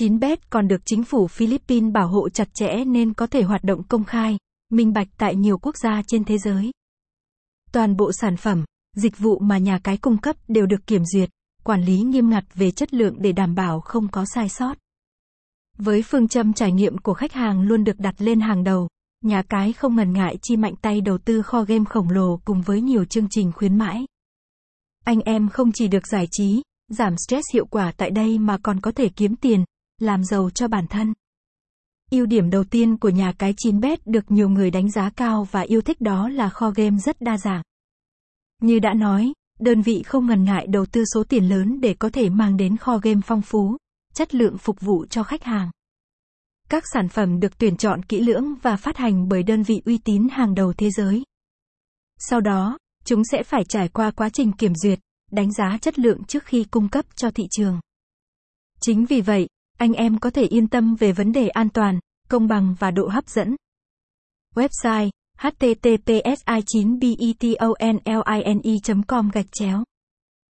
9bet còn được chính phủ Philippines bảo hộ chặt chẽ nên có thể hoạt động công khai, minh bạch tại nhiều quốc gia trên thế giới. Toàn bộ sản phẩm, dịch vụ mà nhà cái cung cấp đều được kiểm duyệt, quản lý nghiêm ngặt về chất lượng để đảm bảo không có sai sót. Với phương châm trải nghiệm của khách hàng luôn được đặt lên hàng đầu, nhà cái không ngần ngại chi mạnh tay đầu tư kho game khổng lồ cùng với nhiều chương trình khuyến mãi. Anh em không chỉ được giải trí, giảm stress hiệu quả tại đây mà còn có thể kiếm tiền, làm giàu cho bản thân. Ưu điểm đầu tiên của nhà cái 9bet được nhiều người đánh giá cao và yêu thích đó là kho game rất đa dạng. Như đã nói, đơn vị không ngần ngại đầu tư số tiền lớn để có thể mang đến kho game phong phú, chất lượng phục vụ cho khách hàng. Các sản phẩm được tuyển chọn kỹ lưỡng và phát hành bởi đơn vị uy tín hàng đầu thế giới. Sau đó, chúng sẽ phải trải qua quá trình kiểm duyệt, đánh giá chất lượng trước khi cung cấp cho thị trường. Chính vì vậy, anh em có thể yên tâm về vấn đề an toàn, công bằng và độ hấp dẫn. Website https://i9betonline.com/gạch chéo